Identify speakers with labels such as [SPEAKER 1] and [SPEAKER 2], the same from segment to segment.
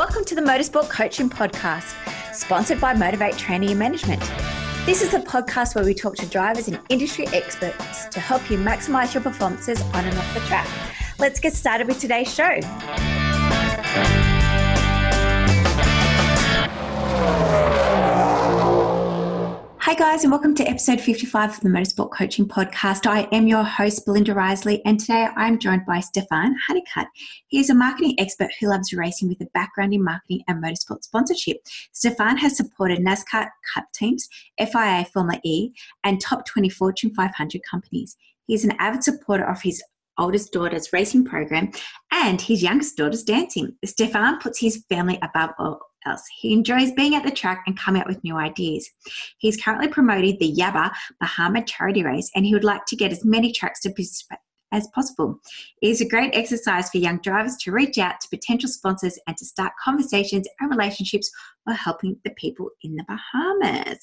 [SPEAKER 1] welcome to the Motorsport Coaching Podcast, sponsored by Motivate Training and Management. This is a podcast where we talk to drivers and industry experts to help you maximize your performances on and off the track. Let's get started with today's show. Hi, guys, and welcome to episode 55 of the Motorsport Coaching Podcast. I am your host, Belinda Risley, and today I'm joined by Stefan Honeycutt. He is a marketing expert who loves racing with a background in marketing and motorsport sponsorship. Stefan has supported NASCAR Cup teams, FIA Formula E, and top 20 Fortune 500 companies. He is an avid supporter of his oldest daughter's racing program and his youngest daughter's dancing. Stefan puts his family above all else. He enjoys being at the track and coming up with new ideas. He's currently promoting the Yaba Bahama charity race and he would like to get as many tracks to participate as possible. It is a great exercise for young drivers to reach out to potential sponsors and to start conversations and relationships while helping the people in the Bahamas.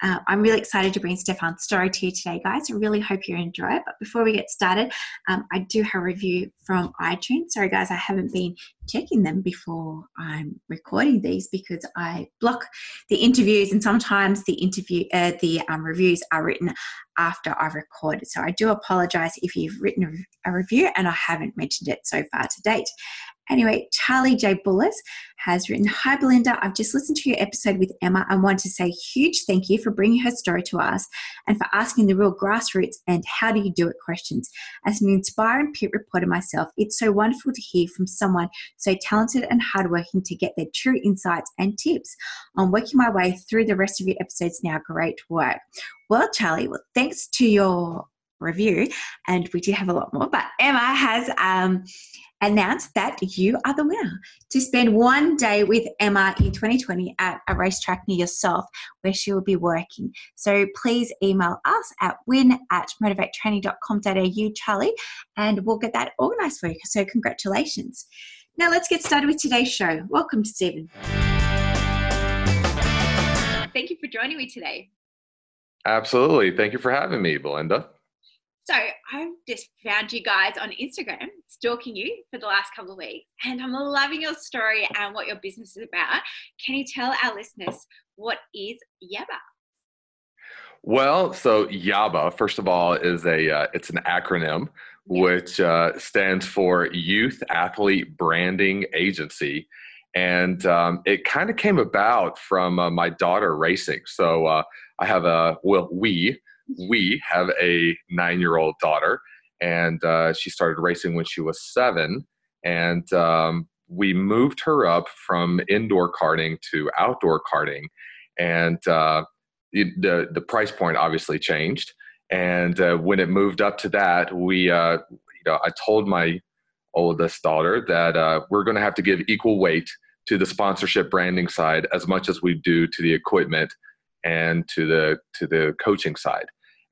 [SPEAKER 1] Uh, I'm really excited to bring Stefan's story to you today, guys. I really hope you enjoy it. But before we get started, um, I do have a review from iTunes. Sorry, guys, I haven't been checking them before I'm recording these because I block the interviews, and sometimes the interview, uh, the um, reviews are written after I've recorded. So I do apologize if you've written a review and I haven't mentioned it so far to date. Anyway, Charlie J. Bullis has written Hi, Belinda. I've just listened to your episode with Emma and want to say huge thank you for bringing her story to us and for asking the real grassroots and how do you do it questions. As an inspiring pit reporter myself, it's so wonderful to hear from someone so talented and hardworking to get their true insights and tips. I'm working my way through the rest of your episodes now. Great work. Well, Charlie, well, thanks to your review, and we do have a lot more, but Emma has um, announced that you are the winner to spend one day with Emma in 2020 at a racetrack near yourself where she will be working. So please email us at win at motivatetraining.com.au, Charlie, and we'll get that organized for you. So congratulations. Now let's get started with today's show. Welcome, Stephen. Thank you for joining me today.
[SPEAKER 2] Absolutely. Thank you for having me, Belinda.
[SPEAKER 1] So I've just found you guys on Instagram, stalking you for the last couple of weeks, and I'm loving your story and what your business is about. Can you tell our listeners what is Yaba?
[SPEAKER 2] Well, so Yaba, first of all, is a uh, it's an acronym which uh, stands for Youth Athlete Branding Agency, and um, it kind of came about from uh, my daughter racing. So uh, I have a well, we we have a nine year old daughter, and uh, she started racing when she was seven. And um, we moved her up from indoor karting to outdoor karting. And uh, the, the price point obviously changed. And uh, when it moved up to that, we, uh, you know, I told my oldest daughter that uh, we're going to have to give equal weight to the sponsorship branding side as much as we do to the equipment and to the to the coaching side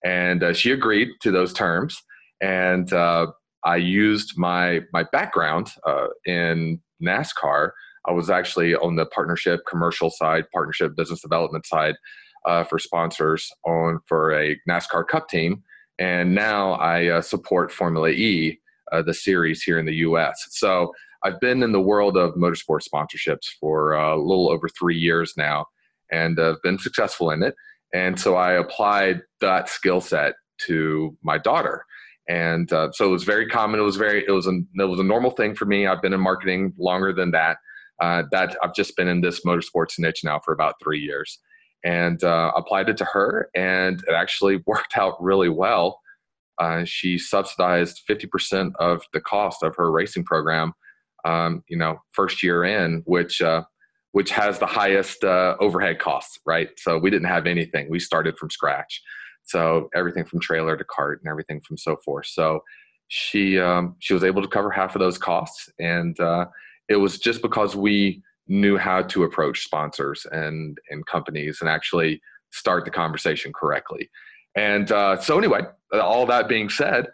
[SPEAKER 2] and uh, she agreed to those terms. And uh, I used my my background uh, in NASCAR. I was actually on the partnership commercial side, partnership business development side uh, for sponsors on for a NASCAR Cup team, and now I uh, support Formula E, uh, the series here in the U.S. So I've been in the world of motorsport sponsorships for a little over three years now, and I've been successful in it. And so I applied that skill set to my daughter. And uh, so it was very common. It was very, it was a, it was a normal thing for me. I've been in marketing longer than that. Uh, that I've just been in this motorsports niche now for about three years, and uh, applied it to her, and it actually worked out really well. Uh, she subsidized 50% of the cost of her racing program, um, you know, first year in, which uh, which has the highest uh, overhead costs, right? So we didn't have anything. We started from scratch. So everything from trailer to kart and everything from so forth. So she um, she was able to cover half of those costs, and uh, it was just because we knew how to approach sponsors and and companies and actually start the conversation correctly. And uh, so anyway, all that being said,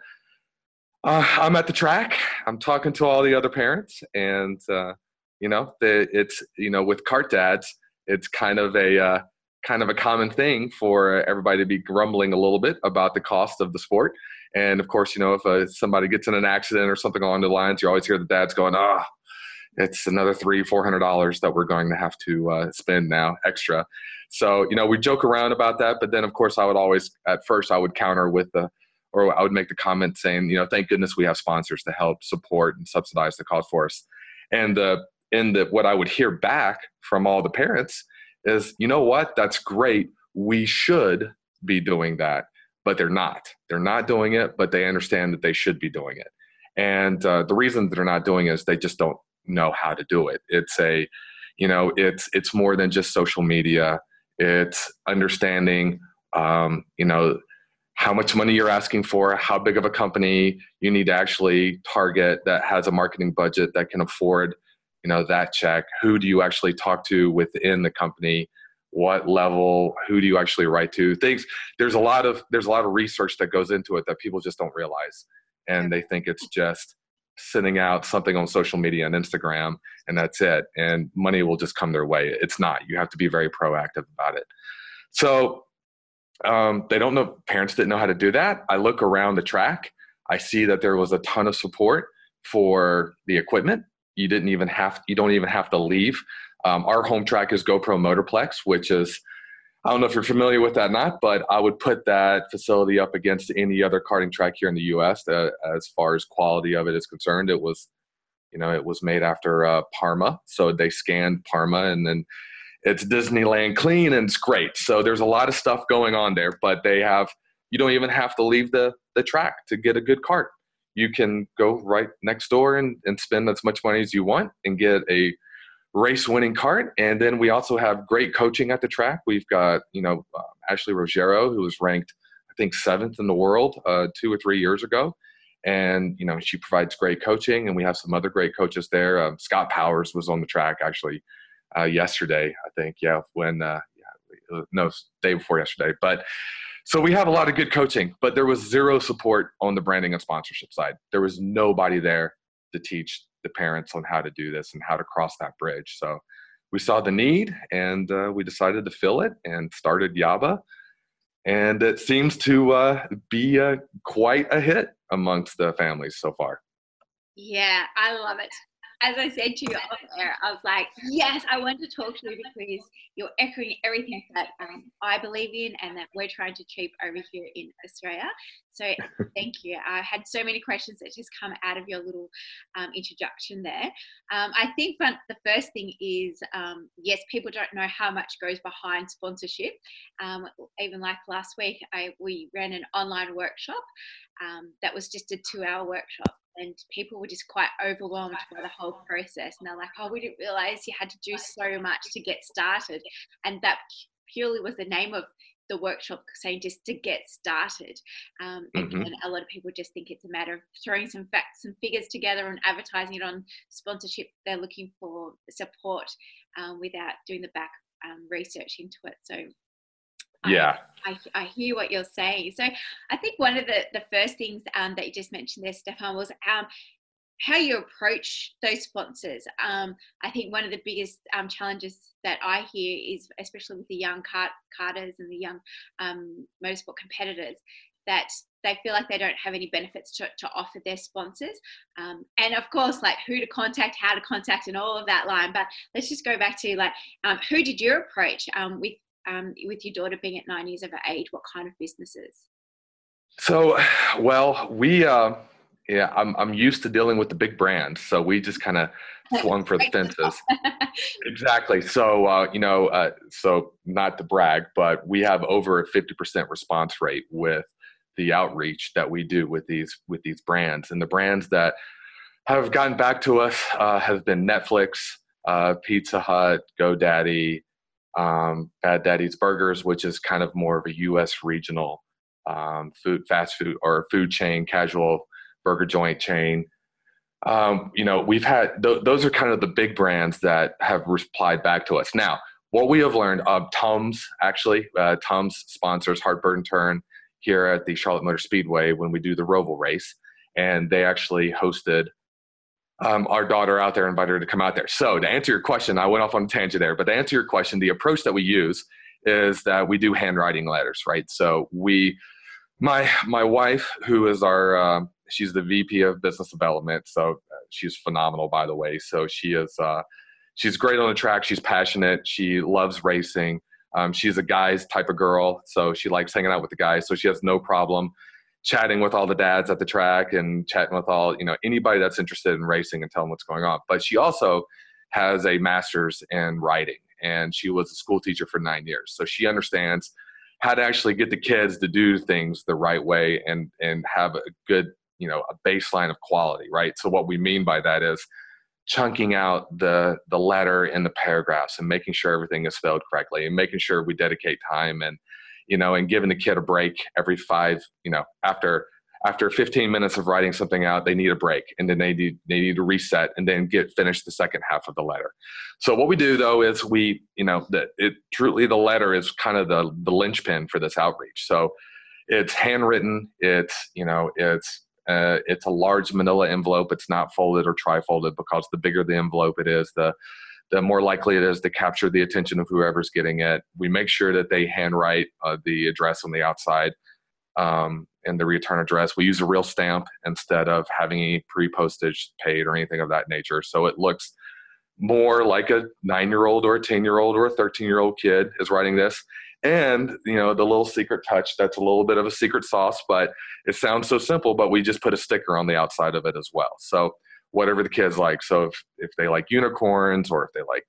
[SPEAKER 2] uh, I'm at the track. I'm talking to all the other parents, and uh, you know, the, it's you know with kart dads, it's kind of a uh, kind of a common thing for everybody to be grumbling a little bit about the cost of the sport. And of course, you know, if uh, somebody gets in an accident or something along the lines, you always hear the dads going, "Ah, oh, it's another three, four hundred dollars that we're going to have to uh, spend now extra. So you know, we joke around about that, but then of course I would always at first I would counter with the or I would make the comment saying, you know, thank goodness we have sponsors to help support and subsidize the cause for us. And the in the what I would hear back from all the parents is, you know what, that's great. We should be doing that, but they're not. They're not doing it, but they understand that they should be doing it. And uh, the reason that they're not doing it is they just don't know how to do it. It's a, you know, it's it's more than just social media. It's understanding, um, you know, how much money you're asking for, how big of a company you need to actually target that has a marketing budget that can afford, you know, that check. Who do you actually talk to within the company? What level? Who do you actually write to? Things. There's a lot of there's a lot of research that goes into it that people just don't realize, and they think it's just sending out something on social media and Instagram and that's it, and money will just come their way. It's not. You have to be very proactive about it. So um, they don't know, parents didn't know how to do that. I look around the track, I see that there was a ton of support for the equipment. You didn't even have, you don't even have to leave. Um, our home track is GoPro Motorplex, which is, I don't know if you're familiar with that or not, but I would put that facility up against any other karting track here in the U.S. As far as quality of it is concerned. It was, you know, it was made after uh, Parma, so they scanned Parma and then it's Disneyland clean and it's great. So there's a lot of stuff going on there, but they have you don't even have to leave the the track to get a good kart. You can go right next door and, and spend as much money as you want and get a race winning kart. And then we also have great coaching at the track. We've got, you know, uh, Ashley Rogero, who was ranked, I think, seventh in the world uh, two or three years ago. And, you know, she provides great coaching. And we have some other great coaches there. Um, Scott Powers was on the track actually uh, yesterday, I think. Yeah, when uh, yeah, no day before yesterday. But so we have a lot of good coaching, but there was zero support on the branding and sponsorship side. There was nobody there to teach the parents on how to do this and how to cross that bridge. So we saw the need and uh, we decided to fill it and started Yaba. And it seems to uh, be uh, quite a hit amongst the families so far.
[SPEAKER 1] Yeah, I love it as I said to you off air, I was like, yes, I want to talk to you because you're echoing everything that um, I believe in and that we're trying to achieve over here in Australia. So thank you. I had so many questions that just come out of your little um, introduction there. Um, I think the first thing is um, yes, people don't know how much goes behind sponsorship. Um, even like last week, I, we ran an online workshop um, that was just a two hour workshop and people were just quite overwhelmed by the whole process and they're like oh we didn't realize you had to do so much to get started and that purely was the name of the workshop saying just to get started um, mm-hmm. and a lot of people just think it's a matter of throwing some facts and figures together and advertising it on sponsorship they're looking for support um, without doing the back um, research into it so
[SPEAKER 2] yeah
[SPEAKER 1] I, I, hear what you're saying so i think one of the, the first things um, that you just mentioned there stefan was um, how you approach those sponsors um, i think one of the biggest um, challenges that i hear is especially with the young kart, karters and the young um, motorsport competitors that they feel like they don't have any benefits to, to offer their sponsors. Um, and of course, like who to contact, how to contact, and all of that line. But let's just go back to like, um, who did you approach um, with um, with your daughter being at nine years of age, what kind of businesses?
[SPEAKER 2] So, well, we, uh, yeah, I'm, I'm used to dealing with the big brands. So we just kind of swung for the fences. exactly. So, uh, you know, uh, so not to brag, but we have over a 50% response rate with the outreach that we do with these, with these brands and the brands that have gotten back to us uh, have been Netflix, uh, Pizza Hut, GoDaddy, um, Bad Daddy's Burgers, which is kind of more of a U.S. regional um, food, fast food or food chain, casual burger joint chain. Um, you know, we've had th- those are kind of the big brands that have replied back to us. Now, what we have learned, uh, Tums actually, uh, Tums sponsors Heartburn Turn here at the Charlotte Motor Speedway when we do the Roval race, and they actually hosted um, our daughter out there, invited her to come out there. So to answer your question, I went off on a tangent there, but to answer your question, the approach that we use is that we do handwriting letters, right? So we, my my wife, who is our, uh, she's the VP of business development, so uh, she's phenomenal, by the way. So she is uh, she's great on the track. She's passionate. She loves racing. Um, she's a guy's type of girl, so she likes hanging out with the guys. So she has no problem chatting with all the dads at the track and chatting with all you know anybody that's interested in racing and telling what's going on. But she also has a master's in writing, and she was a school teacher for nine years, so she understands how to actually get the kids to do things the right way and and have a good you know a baseline of quality, right? So what we mean by that is chunking out the the letter and the paragraphs and making sure everything is spelled correctly and making sure we dedicate time and you know and giving the kid a break every five you know after after 15 minutes of writing something out they need a break and then they need they need to reset and then get finished the second half of the letter so what we do though is we you know that it truly the letter is kind of the the linchpin for this outreach so it's handwritten it's you know it's uh, it's a large manila envelope. It's not folded or tri-folded because the bigger the envelope it is, the the more likely it is to capture the attention of whoever's getting it. We make sure that they handwrite uh, the address on the outside um, and the return address. We use a real stamp instead of having any pre-postage paid or anything of that nature. So it looks more like a nine-year-old or a ten-year-old or a thirteen-year-old kid is writing this and you know the little secret touch that's a little bit of a secret sauce but it sounds so simple but we just put a sticker on the outside of it as well so whatever the kids like so if, if they like unicorns or if they like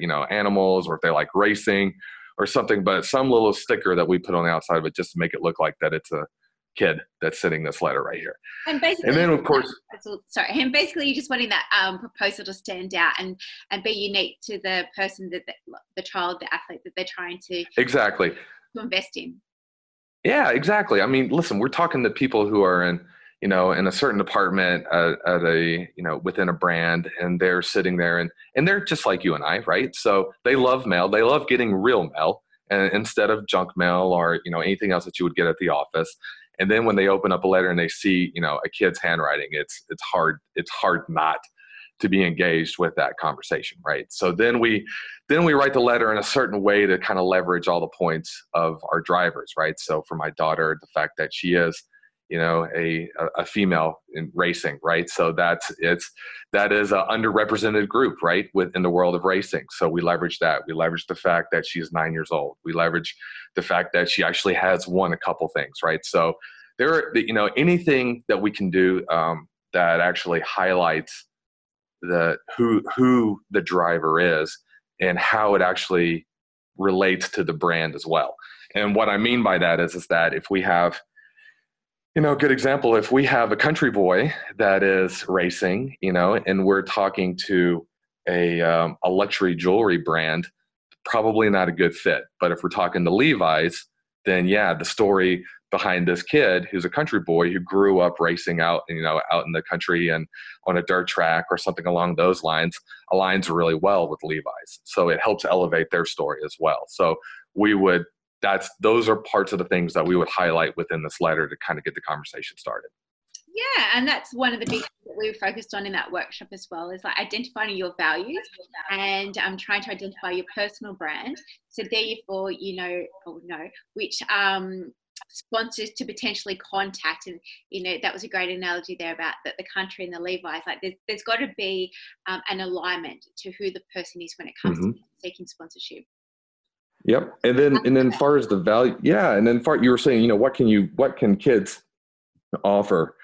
[SPEAKER 2] you know animals or if they like racing or something but some little sticker that we put on the outside of it just to make it look like that it's a kid that's sitting this letter right here.
[SPEAKER 3] And basically,
[SPEAKER 2] and then of course,
[SPEAKER 3] sorry, and basically you're just wanting that um, proposal to stand out and and be unique to the person that the, the child, the athlete that they're trying to
[SPEAKER 2] exactly
[SPEAKER 3] to invest in.
[SPEAKER 2] Yeah, exactly. I mean, listen, we're talking to people who are in you know in a certain department at, at a you know within a brand and they're sitting there and and they're just like you and i right? So they love mail. They love getting real mail and instead of junk mail or you know anything else that you would get at the office. And then when they open up a letter and they see you know a kid's handwriting it's it's hard it's hard not to be engaged with that conversation right? So then we then we write the letter in a certain way to kind of leverage all the points of our drivers right? So for my daughter the fact that she is you know a a female in racing right? So that's it's that is an underrepresented group right within the world of racing. So we leverage that. We leverage the fact that she's nine years old. We leverage the fact that she actually has won a couple things right? So there are you know anything that we can do um, that actually highlights the who who the driver is and how it actually relates to the brand as well. And what i mean by that is is that if we have you know, a good example. If we have a country boy that is racing, you know, and we're talking to a um, a luxury jewelry brand, probably not a good fit. But if we're talking to Levi's, then yeah, the story behind this kid who's a country boy who grew up racing out, you know, out in the country and on a dirt track or something along those lines aligns really well with Levi's. So it helps elevate their story as well. So we would that's those are parts of the things that we would highlight within this letter to kind of get the conversation started.
[SPEAKER 3] Yeah and that's one of the big things that we were focused on in that workshop as well is like identifying your values and um, trying to identify your personal brand. So therefore you know oh no which um, sponsors to potentially contact and you know that was a great analogy there about that the country and the levi's like there's, there's got to be um, an alignment to who the person is when it comes mm-hmm. to seeking sponsorship
[SPEAKER 2] Yep. And then and then far as the value, yeah. And then far you were saying, you know, what can you what can kids offer,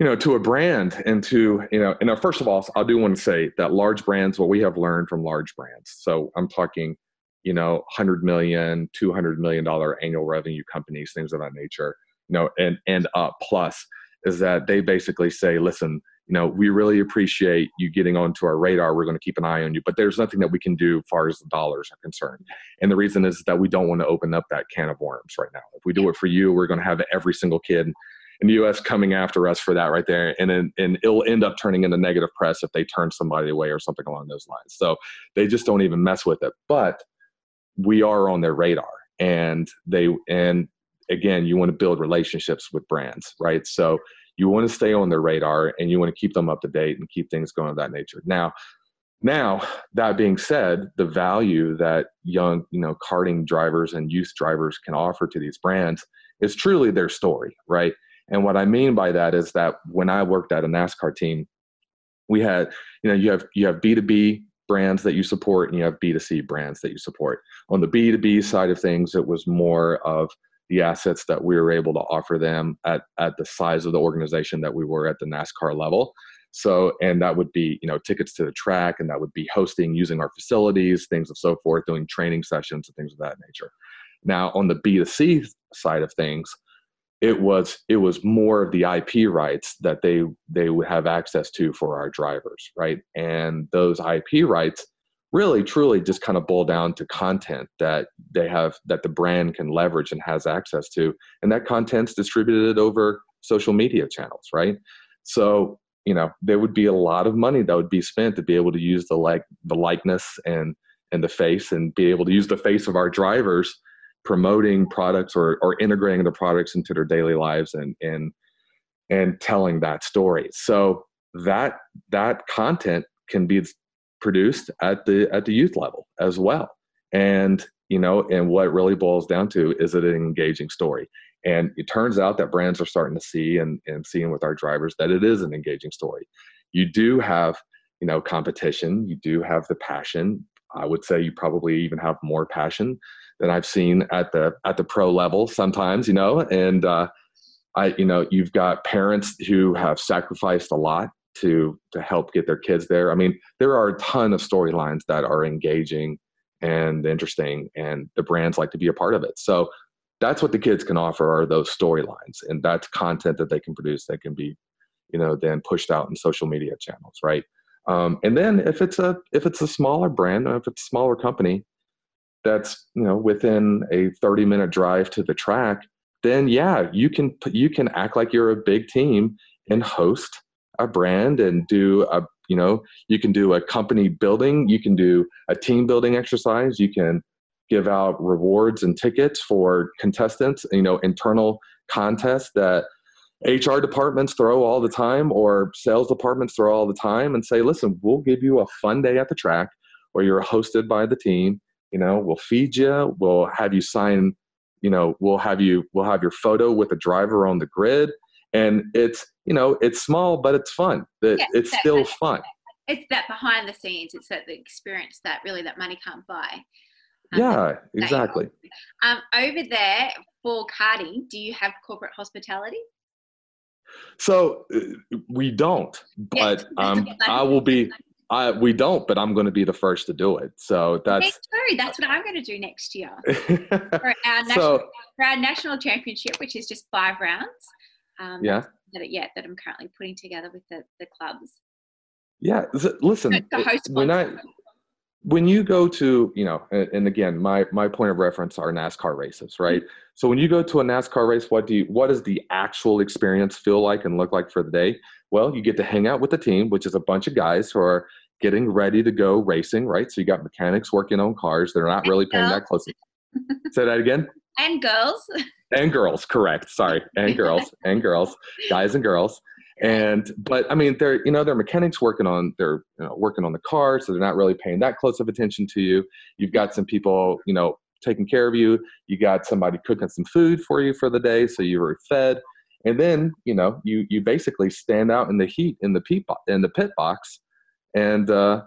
[SPEAKER 2] you know, to a brand and to, you know, and first of all, I do want to say that large brands, what we have learned from large brands. So I'm talking, you know, 100 million, 200 million dollar annual revenue companies, things of that nature, you know, and and up plus is that they basically say, listen, you know, we really appreciate you getting onto our radar. We're going to keep an eye on you, but there's nothing that we can do as far as the dollars are concerned. And the reason is that we don't want to open up that can of worms right now. If we do it for you, we're going to have every single kid in the U.S. coming after us for that right there, and then, and it'll end up turning into negative press if they turn somebody away or something along those lines. So they just don't even mess with it. But we are on their radar, and they and again, you want to build relationships with brands, right? So you want to stay on their radar and you want to keep them up to date and keep things going of that nature. Now, now that being said, the value that young, you know, karting drivers and youth drivers can offer to these brands is truly their story, right? And what I mean by that is that when I worked at a NASCAR team, we had you know you have you have b2b brands that you support and you have b2c brands that you support on the b2b side of things it was more of the assets that we were able to offer them at, at the size of the organization that we were at the nascar level so and that would be you know tickets to the track and that would be hosting using our facilities things of so forth doing training sessions and things of that nature now on the b2c side of things it was it was more of the IP rights that they they would have access to for our drivers, right? And those IP rights really truly just kind of boil down to content that they have that the brand can leverage and has access to, and that content's distributed over social media channels, right? So you know there would be a lot of money that would be spent to be able to use the like the likeness and and the face and be able to use the face of our drivers promoting products or, or integrating the products into their daily lives and, and, and telling that story. So that, that content can be produced at the, at the youth level as well. And, you know, and what really boils down to is it an engaging story. And it turns out that brands are starting to see and, and seeing with our drivers that it is an engaging story. You do have, you know, competition, you do have the passion. I would say you probably even have more passion than I've seen at the at the pro level sometimes, you know, and uh, I, you know, you've got parents who have sacrificed a lot to to help get their kids there. I mean, there are a ton of storylines that are engaging and interesting, and the brands like to be a part of it. So that's what the kids can offer are those storylines, and that's content that they can produce that can be, you know, then pushed out in social media channels, right? Um, and then if it's a if it's a smaller brand, if it's a smaller company, that's you know within a 30 minute drive to the track then yeah you can you can act like you're a big team and host a brand and do a you know you can do a company building you can do a team building exercise you can give out rewards and tickets for contestants you know internal contests that hr departments throw all the time or sales departments throw all the time and say listen we'll give you a fun day at the track where you're hosted by the team you know we'll feed you we'll have you sign you know we'll have you we'll have your photo with a driver on the grid. And it's you know it's small but it's fun it, yeah, it's still fun
[SPEAKER 1] it's that behind the scenes it's that the experience that really that money can't buy
[SPEAKER 2] um, yeah exactly
[SPEAKER 1] um, over there for karting do you have corporate hospitality
[SPEAKER 2] so uh, we don't but um, i will be I, we don't, but I'm going to be the first to do it. So that's
[SPEAKER 1] too. That's what I'm going to do next year for our national so, for our national championship, which is just five rounds. Um,
[SPEAKER 2] yeah.
[SPEAKER 1] That yeah, that I'm currently putting together with the, the clubs.
[SPEAKER 2] Yeah. Listen, The host when I when you go to you know, and, and, again, my my point of reference are NASCAR races, right? Mm-hmm. So when you go to a NASCAR race, what do you what does the actual experience feel like and look like for the day? Well, you get to hang out with the team, which is a bunch of guys who are getting ready to go racing, right? So you got mechanics working on cars. They're not really paying that close. Say that again.
[SPEAKER 1] And girls.
[SPEAKER 2] And girls, correct. Sorry, and girls, and girls, guys and girls. And but I mean, they're you know they're mechanics working on they're you know, working on the car, so they're not really paying that close of attention to you. You've got some people you know taking care of you. You got somebody cooking some food for you for the day, so you were fed and then you know you you basically stand out in the heat in the pit in the pit box and uh,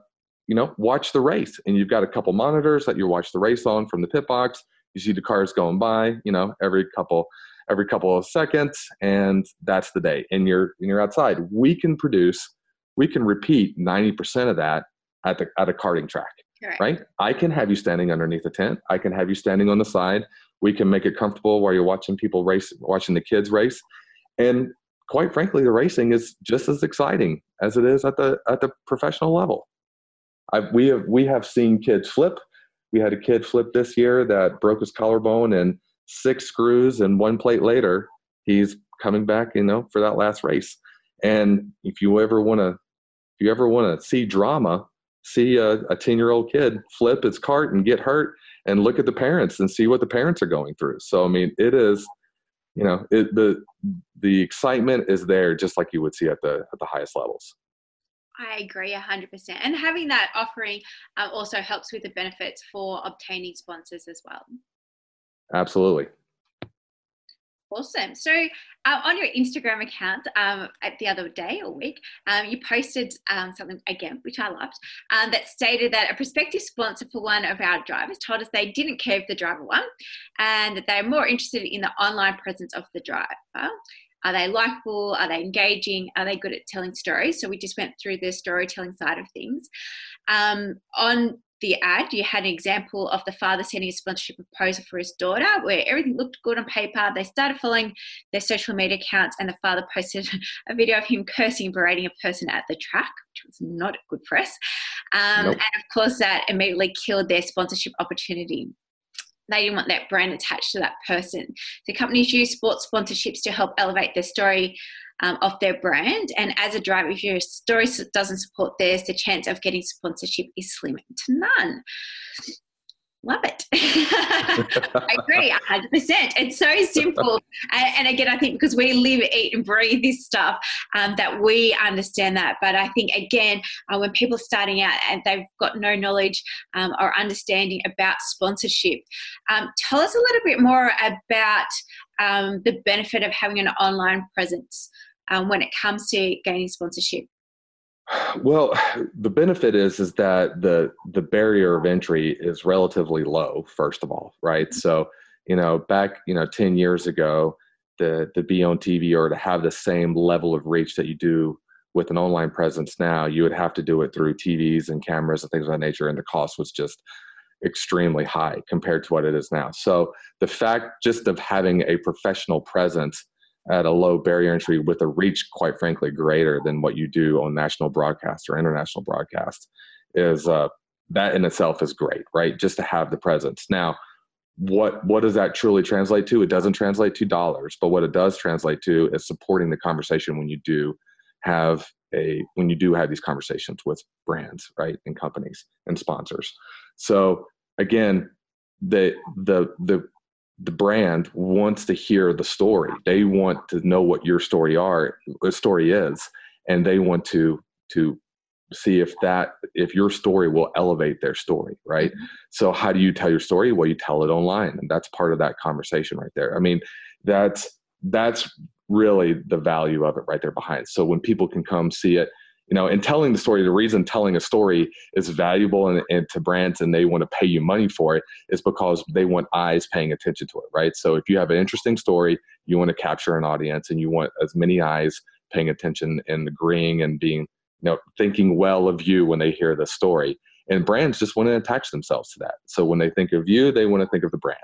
[SPEAKER 2] you know watch the race and you've got a couple monitors that you watch the race on from the pit box you see the cars going by you know every couple every couple of seconds and that's the day and you're and you're outside we can produce we can repeat 90% of that at the at a karting track Correct. right i can have you standing underneath a tent i can have you standing on the side we can make it comfortable while you're watching people race watching the kids race and quite frankly, the racing is just as exciting as it is at the at the professional level. I've, we have we have seen kids flip. We had a kid flip this year that broke his collarbone and six screws and one plate later, he's coming back, you know, for that last race. And if you ever want to, if you ever want to see drama, see a 10 year old kid flip his kart and get hurt and look at the parents and see what the parents are going through. So, I mean, it is, you know it, the the excitement is there just like you would see at the at the highest levels
[SPEAKER 1] I agree 100%. And having that offering uh, also helps with the benefits for obtaining sponsors as well.
[SPEAKER 2] Absolutely.
[SPEAKER 1] Awesome. So, uh, on your Instagram account, um, at the other day or week, um, you posted um, something again, which I loved, um, that stated that a prospective sponsor for one of our drivers told us they didn't care if the driver won, and that they're more interested in the online presence of the driver. Are they likable? Are they engaging? Are they good at telling stories? So we just went through the storytelling side of things. Um, on the ad, you had an example of the father sending a sponsorship proposal for his daughter where everything looked good on paper. They started following their social media accounts, and the father posted a video of him cursing and berating a person at the track, which was not good press. Um, nope. And of course, that immediately killed their sponsorship opportunity. They didn't want that brand attached to that person. So companies use sports sponsorships to help elevate their story um, of their brand. And as a driver, if your story doesn't support theirs, the chance of getting sponsorship is slim to none. Love it. I agree, 100%. It's so simple. and, again, I think because we live, eat, and breathe this stuff, um, that we understand that. But I think, again, uh, when people are starting out and they've got no knowledge um, or understanding about sponsorship, um, tell us a little bit more about um, the benefit of having an online presence um, when it comes to gaining sponsorship?
[SPEAKER 2] Well, the benefit is is that the the barrier of entry is relatively low. First of all, right? Mm-hmm. So you know, back you know ten years ago, the to be on TV or to have the same level of reach that you do with an online presence now, you would have to do it through TVs and cameras and things of that nature, and the cost was just extremely high compared to what it is now. So the fact just of having a professional presence at a low barrier entry with a reach, quite frankly, greater than what you do on national broadcast or international broadcast is uh, that in itself is great, right? Just to have the presence. Now, what what does that truly translate to? It doesn't translate to dollars, but what it does translate to is supporting the conversation when you do have a when you do have these conversations with brands, right, and companies and sponsors. So again, the the the the brand wants to hear the story. They want to know what your story are, the story is, and they want to to see if that if your story will elevate their story, right? Mm-hmm. So how do you tell your story? Well, you tell it online, and that's part of that conversation right there. I mean, that's that's really the value of it right there behind. So when people can come see it you know in telling the story the reason telling a story is valuable and, and, to brands and they want to pay you money for it is because they want eyes paying attention to it right? So if you have an interesting story you want to capture an audience and you want as many eyes paying attention and agreeing and being you know thinking well of you when they hear the story. And brands just want to attach themselves to that. So when they think of you they want to think of the brand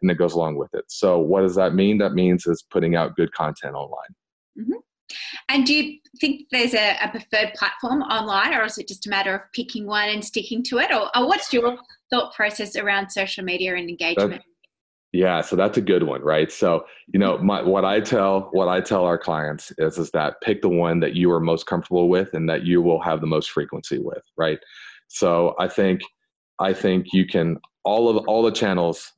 [SPEAKER 2] and it goes along with it. So what does that mean? That means is putting out good content online.
[SPEAKER 1] Mm-hmm. And do you think there's a, a, preferred platform online, or is it just a matter of picking one and sticking to it? Or, or what's your thought process around social media and engagement? That's,
[SPEAKER 2] yeah, so that's a good one, right? So you know, my, what I tell what I tell our clients is is that pick the one that you are most comfortable with and that you will have the most frequency with, right? So I think I think you can all of all the channels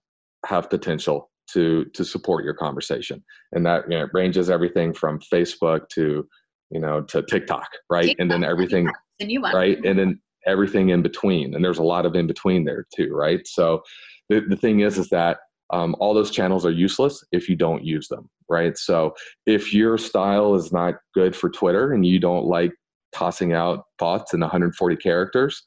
[SPEAKER 2] have potential to to support your conversation. And that you know, ranges everything from facebook to you know to tiktok right? TikTok, and then everything
[SPEAKER 1] the new one.
[SPEAKER 2] right? And then everything in between. And there's a lot of in between there too right? So the, the thing is is that um, all those channels are useless if you don't use them right? So if your style is not good for twitter and you don't like tossing out thoughts in 140 characters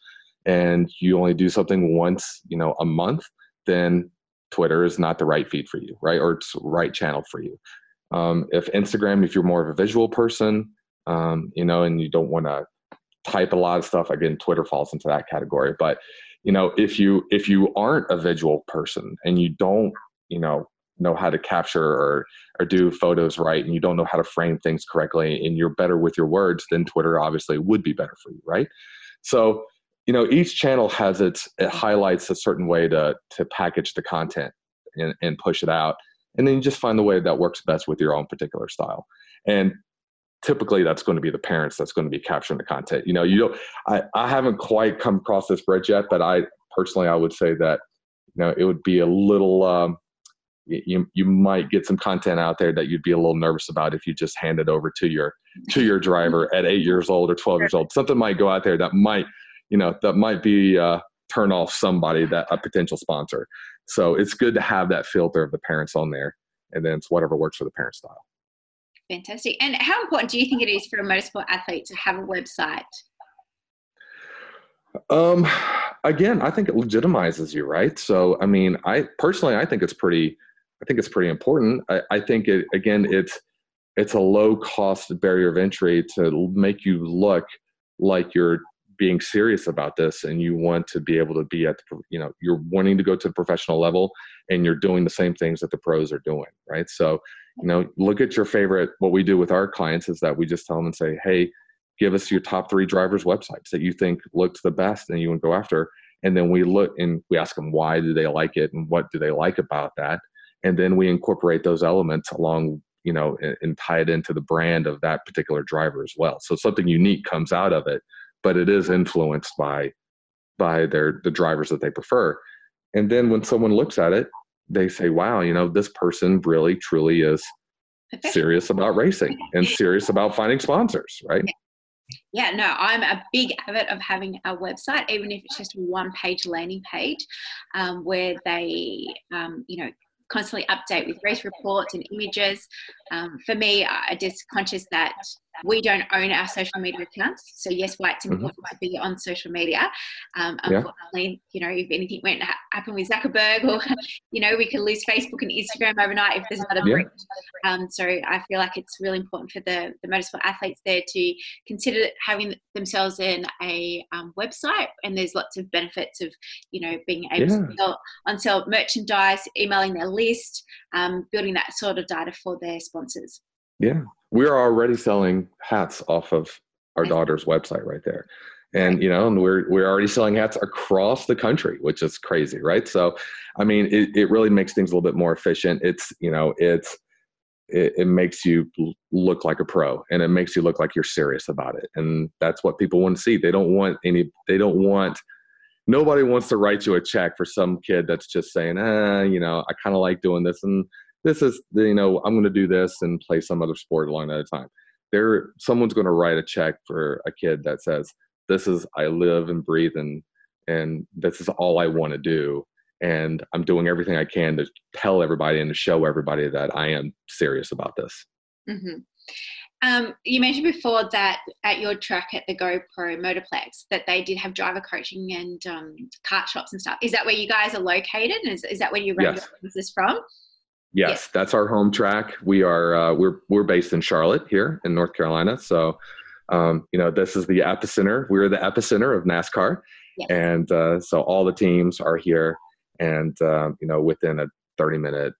[SPEAKER 2] and you only do something once you know a month then Twitter is not the right feed for you, right? Or it's right channel for you. Um, if Instagram, if you're more of a visual person, um, you know, and you don't want to type a lot of stuff, again, Twitter falls into that category. But you know, if you if you aren't a visual person and you don't, you know, know how to capture or or do photos right, and you don't know how to frame things correctly, and you're better with your words, then Twitter obviously would be better for you, right? So you know each channel has its it highlights a certain way to to package the content and, and push it out. And then you just find the way that works best with your own particular style. And typically that's going to be the parents that's going to be capturing the content. You know you don't i, I haven't quite come across this bridge yet but i personally i would say that you know it would be a little um, you you might get some content out there that you'd be a little nervous about if you just hand it over to your to your driver at eight years old or 12 years old. Something might go out there that might you know that might be uh, turn off somebody that a potential sponsor so it's good to have that filter of the parents on there and then it's whatever works for the parent style.
[SPEAKER 1] Fantastic. And how important do you think it is for a motorsport athlete to have a website?
[SPEAKER 2] Um, again, I think it legitimizes you, right? So, I mean, I personally, I think it's pretty, I think it's pretty important. I, I think it, again, it's, it's a low cost barrier of entry to make you look like you're being serious about this and you want to be able to be at the, you know you're wanting to go to the professional level and you're doing the same things that the pros are doing right? So you know look at your favorite what we do with our clients is that we just tell them and say hey give us your top three drivers websites that you think looks the best and you want to go after. And then we look and we ask them why do they like it and what do they like about that? And then we incorporate those elements along you know and, and tie it into the brand of that particular driver as well. So something unique comes out of it but it is influenced by by their the drivers that they prefer. And then when someone looks at it they say wow you know this person really truly is serious about racing and serious about finding sponsors right?
[SPEAKER 1] Yeah. No i'm a big advocate of having a website even if it's just a one page landing page um, where they um, you know constantly update with race reports and images. Um, for me i just conscious that we don't own our social media accounts. So yes, why it's important mm-hmm. to be on social media. Um, unfortunately, yeah. you know, if anything went to happen with Zuckerberg, or you know, we could lose Facebook and Instagram overnight if there's another yeah. breach. Um, so I feel like it's really important for the the motorsport athletes there to consider having themselves in a um, website, and there's lots of benefits of you know being able yeah. to sell, on sell merchandise, emailing their list, um, building that sort of data for their sponsors.
[SPEAKER 2] Yeah, we're already selling hats off of our daughter's website right there. And you know and we're we're already selling hats across the country which is crazy right? So i mean it, it really makes things a little bit more efficient. It's you know it's it, it makes you look like a pro and it makes you look like you're serious about it. And that's what people want to see. They don't want any they don't want nobody wants to write you a check for some kid that's just saying ah you know i kind of like doing this. And this is you know i'm going to do this and play some other sport along at a time there someone's going to write a check for a kid that says this is i live and breathe and and this is all i want to do and i'm doing everything i can to tell everybody and to show everybody that i am serious about this
[SPEAKER 1] mm-hmm. um, you mentioned before that at your track at the GoPro Motorplex that they did have driver coaching and um, kart shops and stuff. Is that where you guys are located? Is, is that where you run yes. your business from?
[SPEAKER 2] Yes, that's our home track. We are uh, we're we're based in Charlotte here in North Carolina. So, um, you know, this is the epicenter. We're the epicenter of NASCAR, yes. and uh, so all the teams are here, and um, you know, within a 30 minute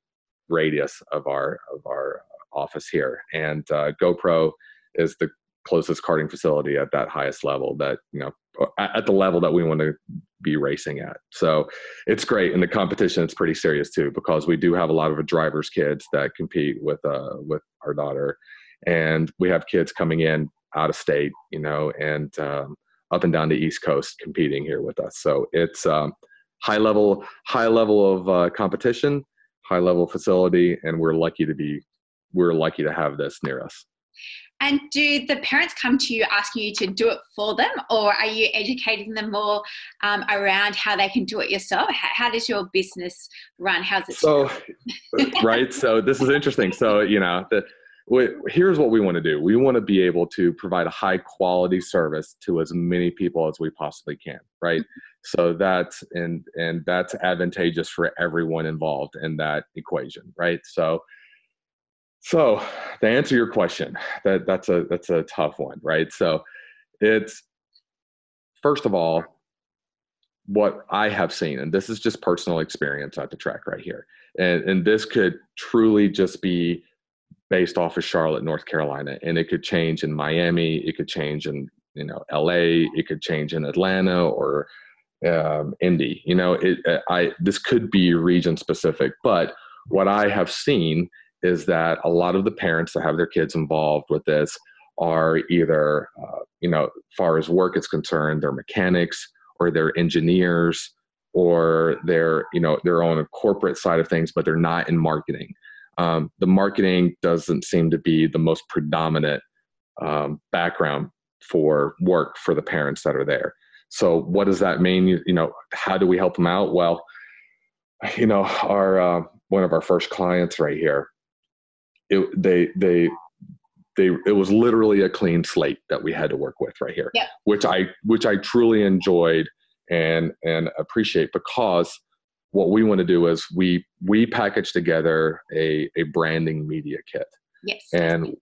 [SPEAKER 2] radius of our of our office here. And uh, GoPro is the closest karting facility at that highest level that you know at the level that we want to be racing at. So it's great, and the competition is pretty serious too because we do have a lot of drivers' kids that compete with uh with our daughter, and we have kids coming in out of state, you know, and um, up and down the East Coast competing here with us. So it's um, high level high level of uh, competition, high level facility, and we're lucky to be we're lucky to have this near us.
[SPEAKER 1] And do the parents come to you asking you to do it for them, or are you educating them more um, around how they can do it yourself? How, how does your business run? How's it?
[SPEAKER 2] So, right. So this is interesting. So you know, the, we, here's what we want to do. We want to be able to provide a high quality service to as many people as we possibly can. Right. So that's and and that's advantageous for everyone involved in that equation. Right. So so to answer your question, that that's a that's a tough one, right? So it's first of all, what I have seen, and this is just personal experience at the track right here. And and this could truly just be based off of Charlotte, North Carolina. And it could change in Miami, it could change in, you know, LA, it could change in Atlanta or um, Indy. You know, it I this could be region specific, but what I have seen is that a lot of the parents that have their kids involved with this are either, uh, you know, far as work is concerned, they're mechanics or they're engineers or they're, you know, they're on a corporate side of things, but they're not in marketing. Um, the marketing doesn't seem to be the most predominant um, background for work for the parents that are there. So, what does that mean? You, you know, how do we help them out? Well, you know, our uh, one of our first clients right here it, they they they it was literally a clean slate that we had to work with right here
[SPEAKER 1] Yep.
[SPEAKER 2] which i which i truly enjoyed and and appreciate because what we want to do is we we package together a a branding media kit
[SPEAKER 1] Yes.
[SPEAKER 2] and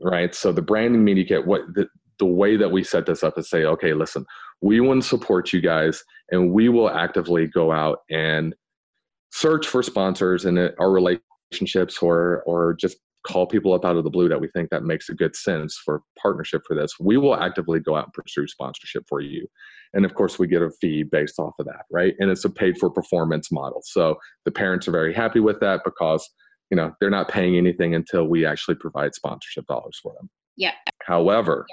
[SPEAKER 2] right so the branding media kit what the, the way that we set this up is say okay listen we want to support you guys and we will actively go out and search for sponsors and uh, our relationships or or just call people up out of the blue that we think that makes a good sense for partnership for this we will actively go out and pursue sponsorship for you. And of course we get a fee based off of that right? And it's a paid for performance model. So the parents are very happy with that because you know they're not paying anything until we actually provide sponsorship dollars for them.
[SPEAKER 1] Yeah.
[SPEAKER 2] however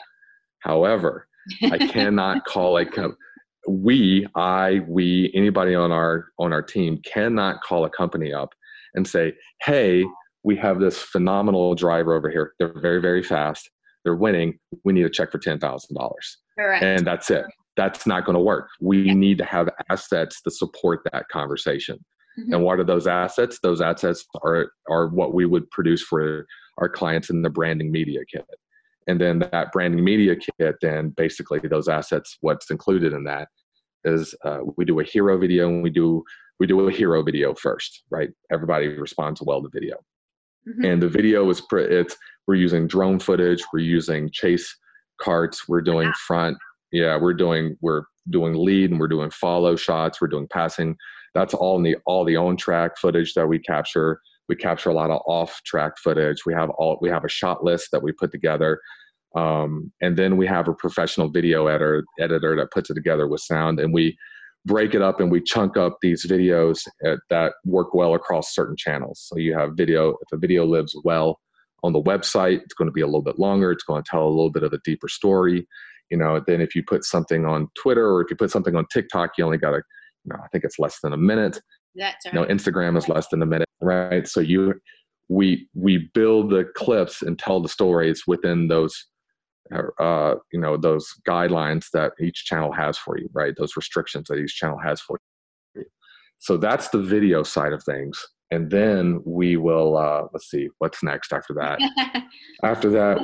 [SPEAKER 2] however i cannot call a com- we i we anybody on our on our team cannot call a company up and say hey we have this phenomenal driver over here. They're very very fast. They're winning. We need a check for $10000 and that's it. That's not going to work. We
[SPEAKER 1] Yeah.
[SPEAKER 2] need to have assets to support that conversation.
[SPEAKER 1] Mhm.
[SPEAKER 2] and what are those assets? Those assets are are what we would produce for our clients in the branding media kit. And then that branding media kit then basically those assets what's included in that is uh, we do a hero video and we do we do a hero video first right? Everybody responds well to video.
[SPEAKER 1] Mhm.
[SPEAKER 2] and the video is pre- it's we're using drone footage we're using chase karts we're doing front yeah we're doing we're doing lead and we're doing follow shots we're doing passing. That's all in the all the on track footage that we capture. We capture a lot of off track footage. We have all we have a shot list that we put together. Um, and then we have a professional video editor editor that puts it together with sound and we break it up and we chunk up these videos uh, that work well across certain channels. So you have video if a video lives well on the website it's going to be a little bit longer it's going to tell a little bit of a deeper story. You know then if you put something on twitter or if you put something on tiktok you only got to you know i think it's less than a minute.
[SPEAKER 1] That's
[SPEAKER 2] you know instagram is less than a minute right? So you we we build the clips and tell the stories within those uh you know those guidelines that each channel has for you right? Those restrictions that each channel has for you. So that's the video side of things. And then we will uh let's see what's next after that? After that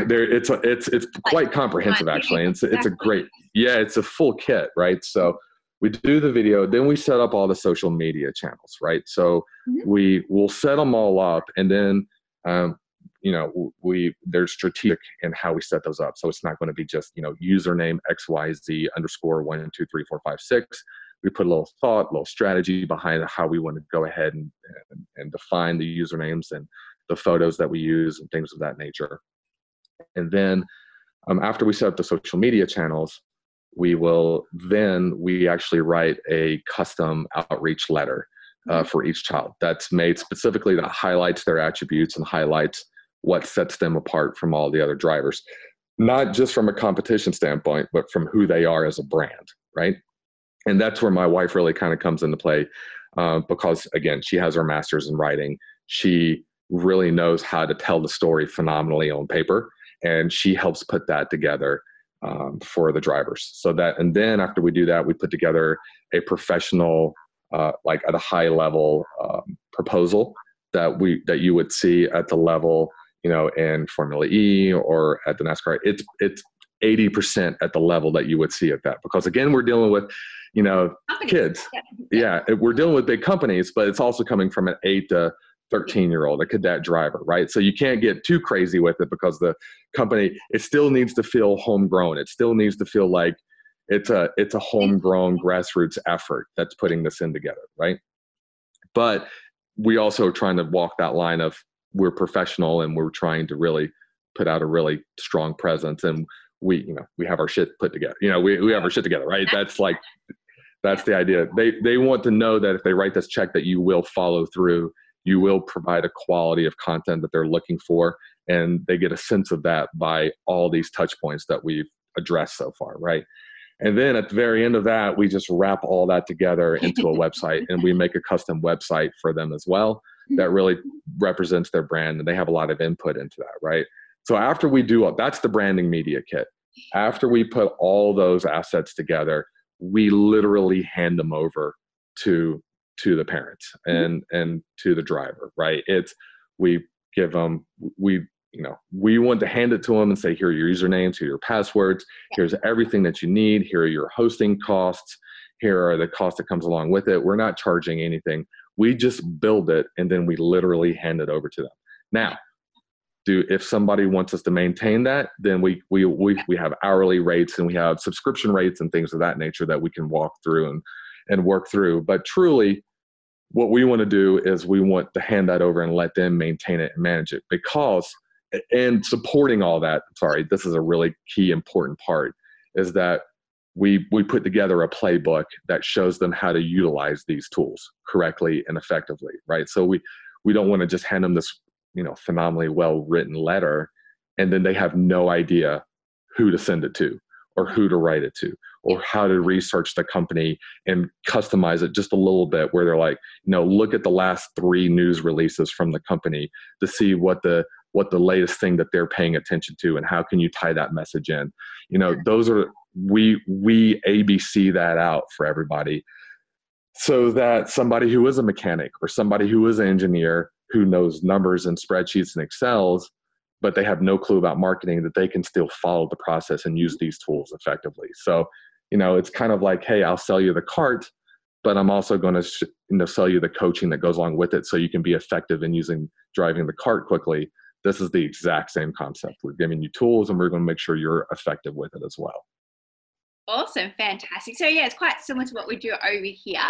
[SPEAKER 2] there it's a, it's it's quite comprehensive actually. it's it's a great yeah it's a full kit right? So we do the video then we set up all the social media channels right? So
[SPEAKER 1] Mhm.
[SPEAKER 2] we will set them all up and then um, you know we there's strategic in how we set those up. So it's not going to be just you know username xyz underscore one two three four five six. We put a little thought a little strategy behind how we want to go ahead and, and, and define the usernames and the photos that we use and things of that nature. And then um, after we set up the social media channels we will then we actually write a custom outreach letter uh, for each child. That's made specifically that highlights their attributes and highlights what sets them apart from all the other drivers. Not just from a competition standpoint but from who they are as a brand right? And that's where my wife really kind of comes into play uh, because again she has her master's in writing. She really knows how to tell the story phenomenally on paper and she helps put that together um, for the drivers. So that and then after we do that we put together a professional uh, like at a high level um, proposal that we that you would see at the level you know in formula e or at the nascar it's it's 80% at the level that you would see at that. Because again we're dealing with you know
[SPEAKER 1] Companies.
[SPEAKER 2] kids.
[SPEAKER 1] Yeah.
[SPEAKER 2] yeah we're dealing with big companies but it's also coming from an 8 to 13 year old a cadet driver right? So you can't get too crazy with it because the company it still needs to feel homegrown. It still needs to feel like it's a it's a homegrown grassroots effort that's putting this in together right? But we also are trying to walk that line of we're professional and we're trying to really put out a really strong presence and we you know we have our shit put together you know we, we have our shit together right? That's like that's the idea. They they want to know that if they write this check that you will follow through you will provide a quality of content that they're looking for and they get a sense of that by all these touch points that we've addressed so far right? And then at the very end of that we just wrap all that together into a website and we make a custom website for them as well that really represents their brand and they have a lot of input into that right? So after we do that's the branding media kit. After we put all those assets together we literally hand them over to to the parents mm-hmm. and and to the driver right? It's we give them we you know we want to hand it to them and say here are your usernames here are your passwords here's everything that you need here are your hosting costs here are the costs that comes along with it. We're not charging anything we just build it and then we literally hand it over to them. Now do if somebody wants us to maintain that then we we we, we have hourly rates and we have subscription rates and things of that nature that we can walk through and and work through. But truly what we want to do is we want to hand that over and let them maintain it and manage it because and supporting all that sorry this is a really key important part is that we we put together a playbook that shows them how to utilize these tools correctly and effectively right? So we we don't want to just hand them this you know phenomenally well written letter and then they have no idea who to send it to or who to write it to or how to research the company and customize it just a little bit where they're like you know look at the last three news releases from the company to see what the what the latest thing that they're paying attention to and how can you tie that message in? You know those are we we abc that out for everybody so that somebody who is a mechanic or somebody who is an engineer who knows numbers and spreadsheets and excels but they have no clue about marketing that they can still follow the process and use these tools effectively so you know it's kind of like hey i'll sell you the kart but i'm also going to sh- you know sell you the coaching that goes along with it so you can be effective in using driving the kart quickly this is the exact same concept. We're giving you tools and we're going to make sure you're effective with it as well.
[SPEAKER 1] Awesome, fantastic. So yeah, it's quite similar to what we do over here.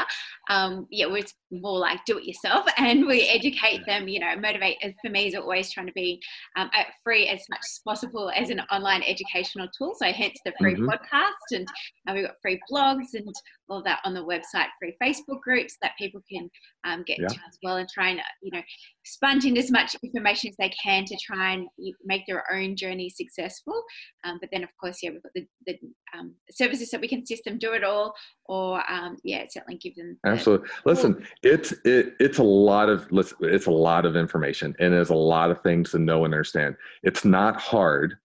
[SPEAKER 1] Um, yeah, we're more like do it yourself, and we educate them. You know, motivate. For me, is always trying to be um, free as much as possible as an online educational tool. So hence the free mm-hmm. podcast, and uh, we've got free blogs and all that on the website. Free Facebook groups that people can um, get yeah. to as well, and try and you know sponge in as much information as they can to try and make their own journey successful. Um, but then, of course, yeah, we've got the, the um, services that we can system do it all, or um, yeah, certainly give them.
[SPEAKER 2] The, Absolutely. Listen, it's it, it's a lot of listen, it's a lot of information, and there's a lot of things to know and understand. It's not hard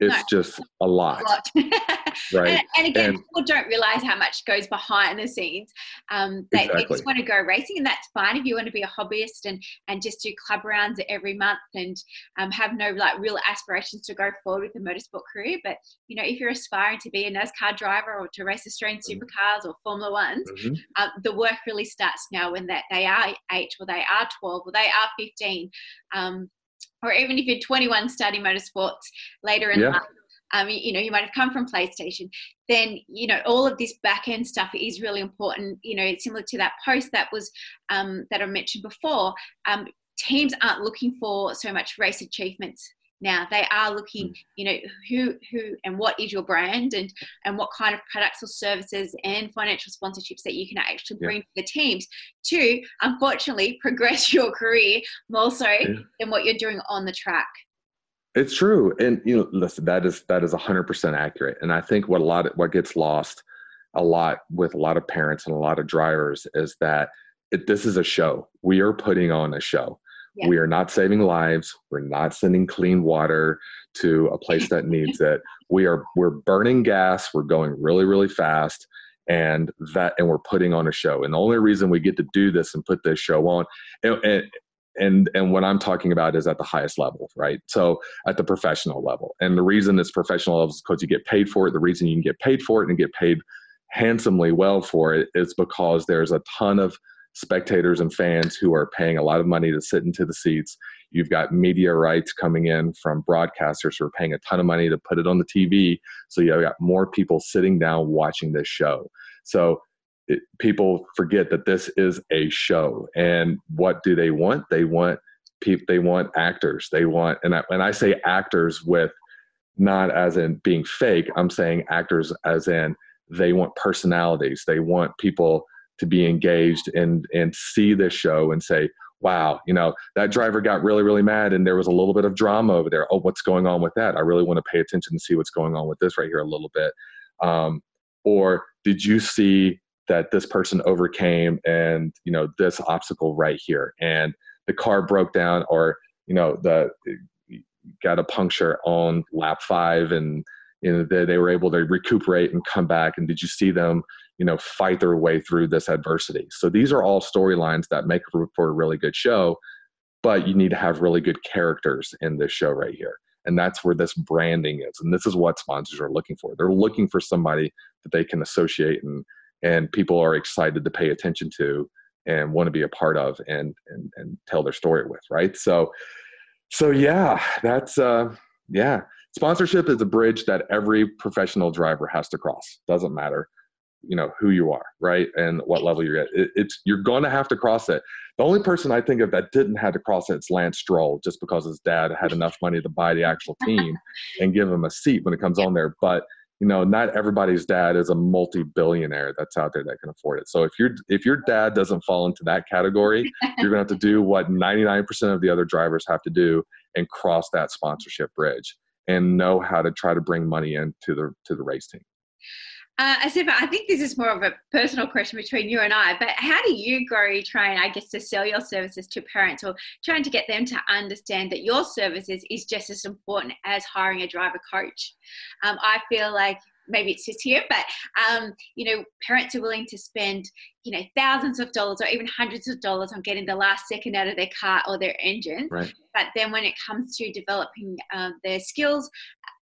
[SPEAKER 2] it's no, just a lot, a lot.
[SPEAKER 1] right and, and again and, people don't realize how much goes behind the scenes um, they, exactly. they, just want to go racing and that's fine if you want to be a hobbyist and and just do club rounds every month and um, have no like real aspirations to go forward with a motorsport career but you know if you're aspiring to be a NASCAR driver or to race Australian mm-hmm. supercars or Formula Ones mm-hmm. um, the work really starts now when that they are 8 or they are 12 or they are 15 um, or even if you're 21 studying motorsports later in yeah. life, um, you, you, know, you might have come from PlayStation, then, you know, all of this back end stuff is really important. You know, similar to that post that was, um, that I mentioned before, um, teams aren't looking for so much race achievements now they are looking mm. you know who who and what is your brand and and what kind of products or services and financial sponsorships that you can actually bring yeah. to the teams to unfortunately progress your career more so yeah. than what you're doing on the track
[SPEAKER 2] it's true and you know listen that is that is 100% accurate and i think what a lot of, what gets lost a lot with a lot of parents and a lot of drivers is that it, this is a show we are putting on a show yeah. We are not saving lives. We're not sending clean water to a place that needs it. We are we're burning gas. We're going really really fast, and that and we're putting on a show. And the only reason we get to do this and put this show on, and, and and and what I'm talking about is at the highest level, right? So at the professional level. And the reason it's professional level is because you get paid for it. The reason you can get paid for it and get paid handsomely well for it is because there's a ton of spectators and fans who are paying a lot of money to sit into the seats. You've got media rights coming in from broadcasters who are paying a ton of money to put it on the TV. So you've got more people sitting down watching this show. So it, people forget that this is a show. And what do they want? They want people. They want actors. They want, and I, and I say actors with not as in being fake. I'm saying actors as in they want personalities. They want people to be engaged and and see this show and say wow you know that driver got really really mad and there was a little bit of drama over there oh what's going on with that i really want to pay attention and see what's going on with this right here a little bit um, or did you see that this person overcame and you know this obstacle right here. And the car broke down or you know the got a puncture on lap five and you know they, they were able to recuperate and come back. And did you see them you know fight their way through this adversity? So these are all storylines that make for a really good show but you need to have really good characters in this show right here. And that's where this branding is. And this is what sponsors are looking for. They're looking for somebody that they can associate and and people are excited to pay attention to and want to be a part of and and, and tell their story with right? So so yeah that's uh yeah. Sponsorship is a bridge that every professional driver has to cross. Doesn't matter you know who you are right? And what level you're at. It, it's you're going to have to cross it. The only person i think of that didn't have to cross it is lance stroll just because his dad had enough money to buy the actual team and give him a seat when it comes on there. But you know not everybody's dad is a multi-billionaire that's out there that can afford it. So if your if your dad doesn't fall into that category you're going to have to do what 99% of the other drivers have to do and cross that sponsorship bridge and know how to try to bring money into the to the race team
[SPEAKER 1] uh, Asifa, I think this is more of a personal question between you and I, but how do you grow train, I guess, to sell your services to parents or trying to get them to understand that your services is just as important as hiring a driver coach? Um, I feel like maybe it's just here, but um, you know, parents are willing to spend, you know, thousands of dollars or even hundreds of dollars on getting the last second out of their car or their engine.
[SPEAKER 2] Right.
[SPEAKER 1] But then when it comes to developing um, their skills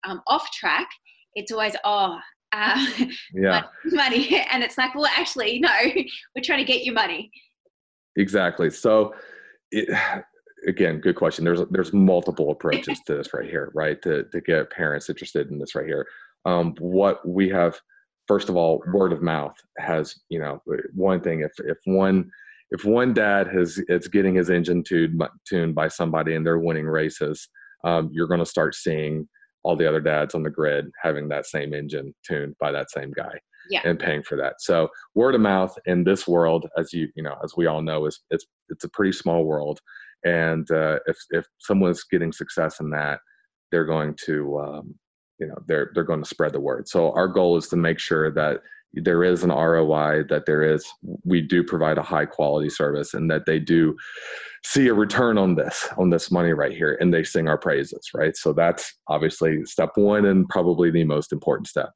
[SPEAKER 1] um, off track, it's always, oh, uh,
[SPEAKER 2] yeah.
[SPEAKER 1] money. And it's like, well, actually, no, we're trying to get you money.
[SPEAKER 2] Exactly. So, it, again, good question. There's there's multiple approaches to this right here, right? To to get parents interested in this right here. Um, what we have, first of all, word of mouth has you know one thing. If if one if one dad has it's getting his engine tuned tuned by somebody and they're winning races, um, you're going to start seeing all the other dads on the grid having that same engine tuned by that same guy
[SPEAKER 1] yeah.
[SPEAKER 2] and paying for that. So word of mouth in this world, as you you know, as we all know, is it's it's a pretty small world, and uh, if if someone's getting success in that, they're going to um, you know they're they're going to spread the word. So our goal is to make sure that there is an ROI, that there is we do provide a high quality service, and that they do see a return on this on this money right here, and they sing our praises, right? So that's obviously step one and probably the most important step.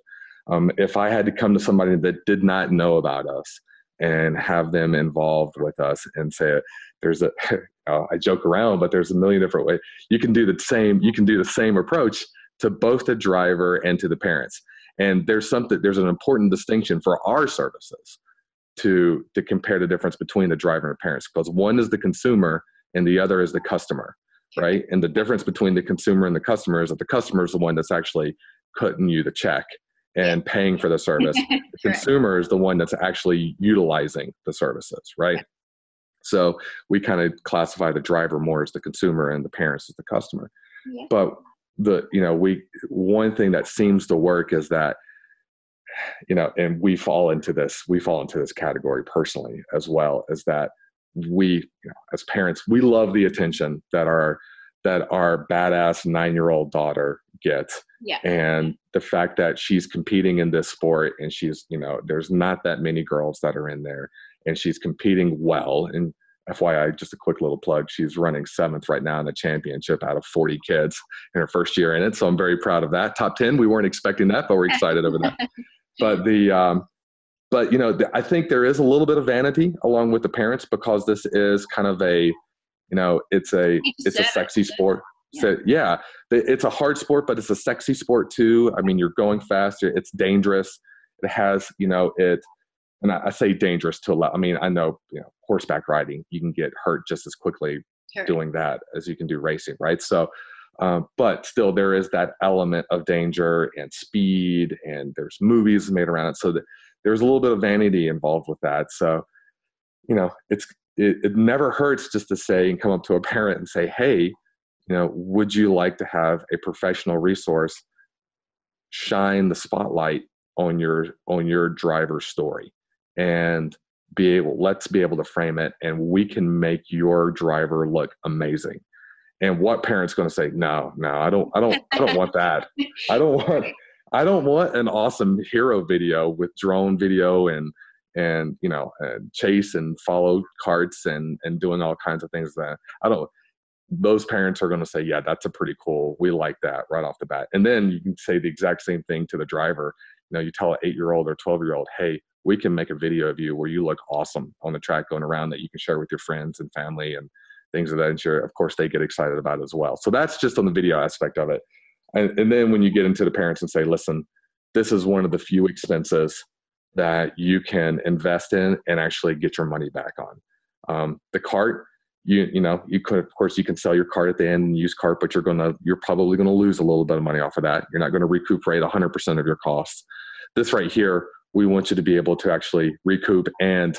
[SPEAKER 2] Um, if I had to come to somebody that did not know about us and have them involved with us and say, "There's a," uh, I joke around, but there's a million different ways you can do the same. You can do the same approach to both the driver and to the parents and there's something there's an important distinction for our services to to compare the difference between the driver and the parents because one is the consumer and the other is the customer right? And the difference between the consumer and the customer is that the customer is the one that's actually cutting you the check and paying for the service. The consumer is the one that's actually utilizing the services right? So we kind of classify the driver more as the consumer and the parents as the customer.
[SPEAKER 1] Yeah.
[SPEAKER 2] but the you know we one thing that seems to work is that you know and we fall into this we fall into this category personally as well as that we you know, as parents we love the attention that our that our badass nine year old daughter gets
[SPEAKER 1] yeah.
[SPEAKER 2] and the fact that she's competing in this sport and she's you know there's not that many girls that are in there and she's competing well and FYI, just a quick little plug. She's running seventh right now in the championship out of 40 kids in her first year in it. So I'm very proud of that. Top 10. We weren't expecting that, but we're excited over that. But the, um, but you know, I think there is a little bit of vanity along with the parents because this is kind of a, you know, it's a, it's a sexy sport. Yeah. So yeah, it's a hard sport, but it's a sexy sport too. I mean, you're going fast. It's dangerous. It has, you know, it and I, I say dangerous to a lot. I mean, I know, you know, horseback riding, you can get hurt just as quickly sure. doing that as you can do racing, right? So, um, but still, there is that element of danger and speed, and there's movies made around it. So that there's a little bit of vanity involved with that. So, you know, it's it, it never hurts just to say and come up to a parent and say, hey, you know, would you like to have a professional resource shine the spotlight on your on your driver story? and be able let's be able to frame it and we can make your driver look amazing. And what parents going to say no no i don't i don't i don't want that. I don't want i don't want an awesome hero video with drone video and and you know and chase and follow karts and and doing all kinds of things that i don't those parents are going to say yeah that's a pretty cool we like that right off the bat. And then you can say the exact same thing to the driver know you tell an eight year old or 12 year old hey we can make a video of you where you look awesome on the track going around that you can share with your friends and family and things of that nature, of course, they get excited about as well. So that's just on the video aspect of it. And, and then when you get into the parents and say, listen, this is one of the few expenses that you can invest in and actually get your money back on. Um, the kart, you you know, you could of course you can sell your kart at the end and use kart, but you're gonna you're probably gonna lose a little bit of money off of that. You're not gonna recuperate 100% of your costs. This right here, we want you to be able to actually recoup and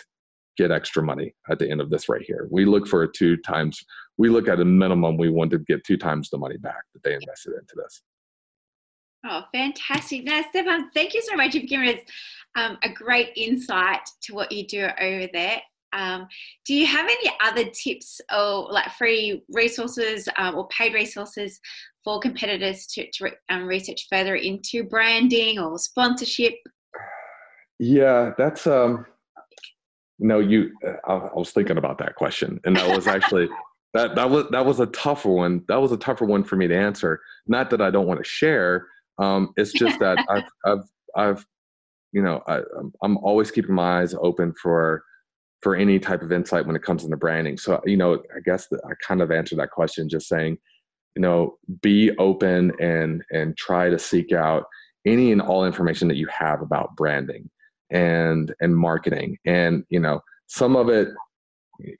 [SPEAKER 2] get extra money at the end of this right here. We look for a two times, we look at a minimum, we want to get two times the money back that they invested into this.
[SPEAKER 1] Oh, fantastic. Now, Stefan, thank you so much. You've given us um, a great insight to what you do over there. Um, do you have any other tips or like free resources um, or paid resources for competitors to, to um, research further into branding or sponsorship?
[SPEAKER 2] Yeah, that's um, no, you. I, I was thinking about that question, and that was actually that that was that was a tougher one. That was a tougher one for me to answer. Not that I don't want to share. Um, it's just that I've I've I've you know I, I'm always keeping my eyes open for for any type of insight when it comes into branding. So you know, I guess I kind of answered that question just saying, you know, be open and and try to seek out any and all information that you have about branding and and marketing and you know some of it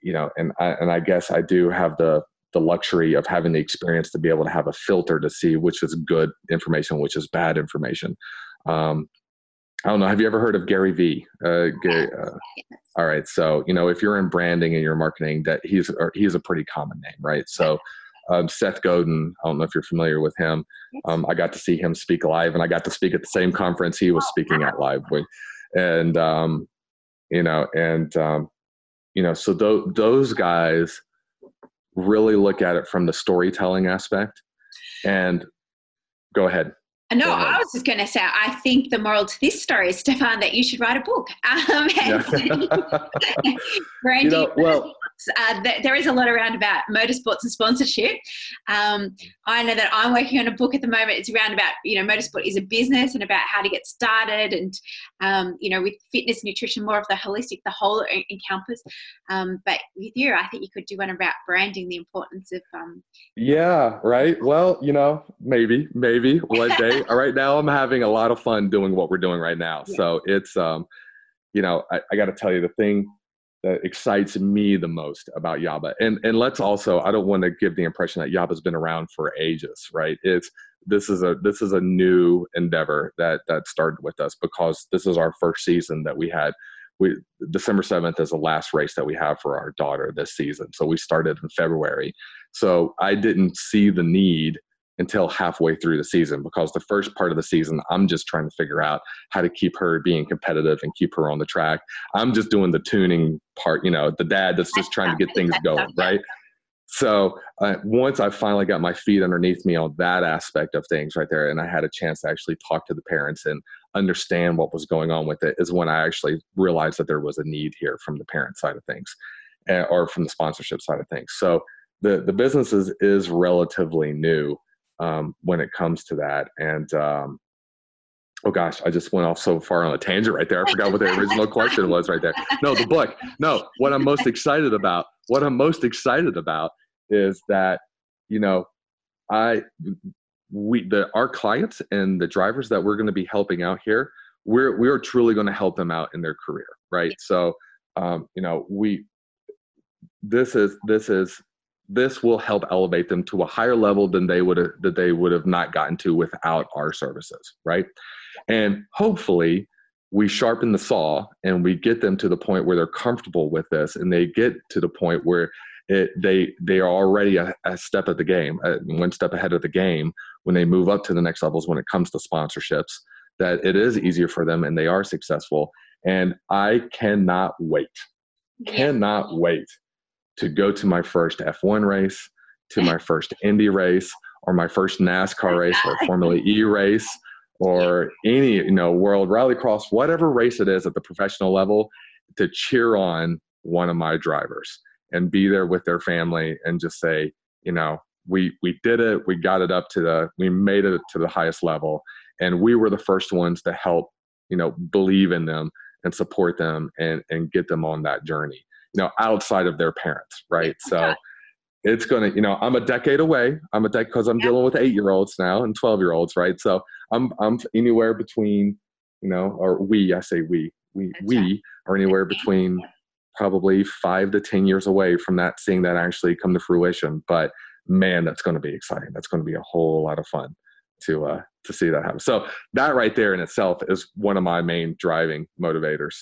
[SPEAKER 2] you know and I, and I guess I do have the the luxury of having the experience to be able to have a filter to see which is good information which is bad information um, I don't know. Have you ever heard of Gary Vee? Uh, Gary, uh, all right. So you know, if you're in branding and you're marketing, that he's he's a pretty common name, right? So um, Seth Godin. I don't know if you're familiar with him. Um, I got to see him speak live, and I got to speak at the same conference he was speaking at live and um, you know, and um, you know, so th- those guys really look at it from the storytelling aspect. And go ahead.
[SPEAKER 1] No, I was just going to say, I think the moral to this story is, Stefan, that you should write a book. Um, yeah. Brandy, you know, well, uh, th- there is a lot around about motorsports and sponsorship. Um, I know that I'm working on a book at the moment. It's around about, you know, motorsport is a business and about how to get started and, um, you know, with fitness, nutrition, more of the holistic, the whole encompass. Um, but with you, I think you could do one about branding, the importance of. Um,
[SPEAKER 2] yeah, right. Well, you know, maybe, maybe one day. right now, I'm having a lot of fun doing what we're doing right now. Yeah. So it's, um, you know, I, I got to tell you the thing that excites me the most about Yaba. And and let's also I don't want to give the impression that Yaba's been around for ages, right? It's this is a this is a new endeavor that that started with us because this is our first season that we had. We December 7th is the last race that we have for our daughter this season. So we started in February. So I didn't see the need until halfway through the season because the first part of the season i'm just trying to figure out how to keep her being competitive and keep her on the track. I'm just doing the tuning part you know the dad that's just trying to get things going right? So uh, once i finally got my feet underneath me on that aspect of things right there and i had a chance to actually talk to the parents and understand what was going on with it is when i actually realized that there was a need here from the parent side of things uh, or from the sponsorship side of things. So the the business is, is relatively new um, when it comes to that. And um, oh gosh, I just went off so far on a tangent right there. I forgot what the original question was right there. No, the book. No, what I'm most excited about, what I'm most excited about is that, you know, I, we, the, our clients and the drivers that we're going to be helping out here, we're, we're truly going to help them out in their career. Right. So, um, you know, we, this is, this is this will help elevate them to a higher level than they would have that they would have not gotten to without our services right? And hopefully we sharpen the saw and we get them to the point where they're comfortable with this and they get to the point where it, they they are already a, a step at the game uh, one step ahead of the game when they move up to the next levels when it comes to sponsorships that it is easier for them and they are successful. And i cannot wait. Cannot wait to go to my first F1 race, to my first Indy race, or my first NASCAR race or Formula E race, or any you know World Rallycross, whatever race it is at the professional level, to cheer on one of my drivers and be there with their family and just say, you know, we we did it, we got it up to the, we made it to the highest level, and we were the first ones to help, you know, believe in them and support them and and get them on that journey you know outside of their parents right so it's gonna, you know, I'm a decade away. I'm a decade because I'm dealing with eight year olds now and twelve year olds, right? So I'm I'm anywhere between, you know, or we, I say we, we That's we right. are anywhere between probably five to ten years away from that seeing that actually come to fruition. But man, that's going to be exciting. That's going to be a whole lot of fun to uh, to see that happen. So that right there in itself is one of my main driving motivators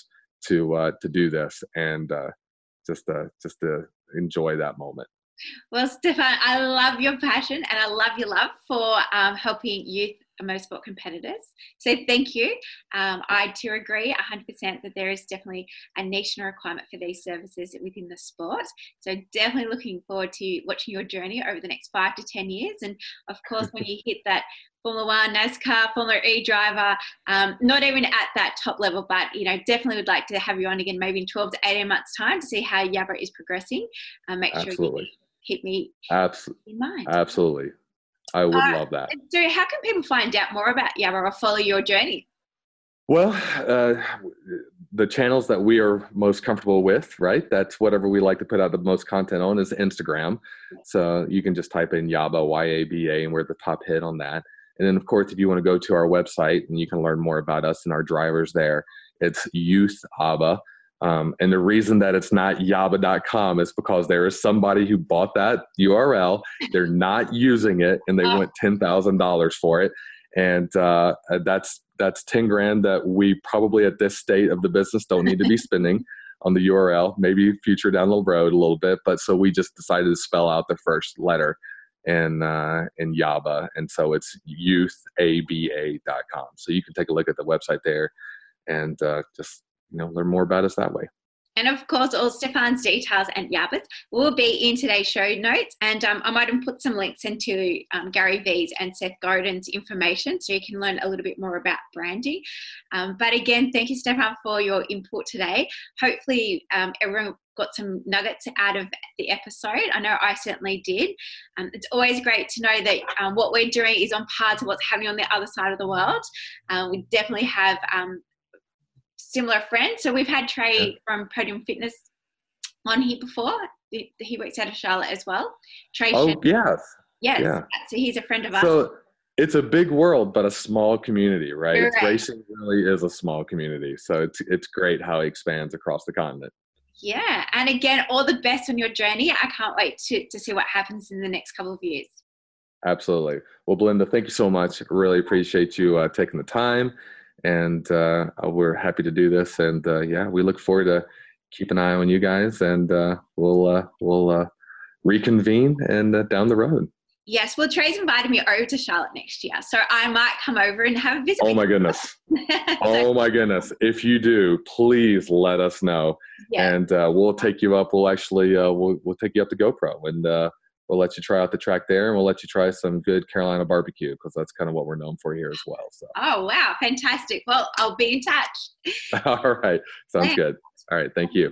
[SPEAKER 2] to uh, to do this and uh, just to just to enjoy that moment.
[SPEAKER 1] Well, Stefan, I love your passion and I love your love for um, helping youth motorsport competitors. So thank you. Um, I too agree 100% that there is definitely a niche and requirement for these services within the sport. So definitely looking forward to watching your journey over the next five to 10 years. And of course, when you hit that Formula One, NASCAR, Formula E driver, um, not even at that top level, but you know, definitely would like to have you on again, maybe in 12 to 18 months' time to see how Yaba is progressing. Uh, make Absolutely. sure you keep me
[SPEAKER 2] Absolutely. in mind. Absolutely. I would uh, love that.
[SPEAKER 1] So, how can people find out more about Yaba or follow your journey?
[SPEAKER 2] Well, uh, the channels that we are most comfortable with, right? That's whatever we like to put out the most content on is Instagram. So you can just type in Yaba, Y A B A, and we're the top hit on that. And then, of course, if you want to go to our website and you can learn more about us and our drivers there, it's Youth Aba. Um, and the reason that it's not yaba.com is because there is somebody who bought that URL. They're not using it and they oh. want $10,000 for it. And uh, that's that's 10 grand that we probably at this state of the business don't need to be spending on the URL, maybe future down the road a little bit. But so we just decided to spell out the first letter in uh, in Yaba, and so it's youthaba.com. So you can take a look at the website there and uh, just you know learn more about us that way.
[SPEAKER 1] And of course, all Stefan's details and Yaba's will be in today's show notes. And um, I might have put some links into um, Gary Vee's and Seth Godin's information so you can learn a little bit more about branding. Um, but again, thank you, Stefan, for your input today. Hopefully, um, everyone got some nuggets out of the episode. I know I certainly did. Um, it's always great to know that um, what we're doing is on par to what's happening on the other side of the world. Uh, we definitely have um, similar friends. So we've had Trey yeah. from Podium Fitness on here before. He works out of Charlotte as well. Trey.
[SPEAKER 2] Oh yes.
[SPEAKER 1] Yes. Yeah. So he's a friend of ours.
[SPEAKER 2] So it's a big world, but a small community, right? right. Racing really is a small community. So it's it's great how it expands across the continent.
[SPEAKER 1] Yeah. And again, all the best on your journey. I can't wait to, to see what happens in the next couple of years.
[SPEAKER 2] Absolutely. Well, Belinda, thank you so much. Really appreciate you uh, taking the time. And uh, we're happy to do this. And uh, yeah, we look forward to keep an eye on you guys. And uh, we'll, uh, we'll uh, reconvene and down the road.
[SPEAKER 1] Yes, well, Trey's invited me over to Charlotte next year, so I might come over and have a visit.
[SPEAKER 2] Oh my goodness! oh my goodness! If you do, please let us know, yeah. and uh, we'll take you up. We'll actually uh, we'll we'll take you up to GoPro, and uh, we'll let you try out the track there, and we'll let you try some good Carolina barbecue because that's kind of what we're known for here as well. So.
[SPEAKER 1] Oh wow! Fantastic. Well, I'll be in touch.
[SPEAKER 2] All right, sounds Thanks. good. All right, thank you.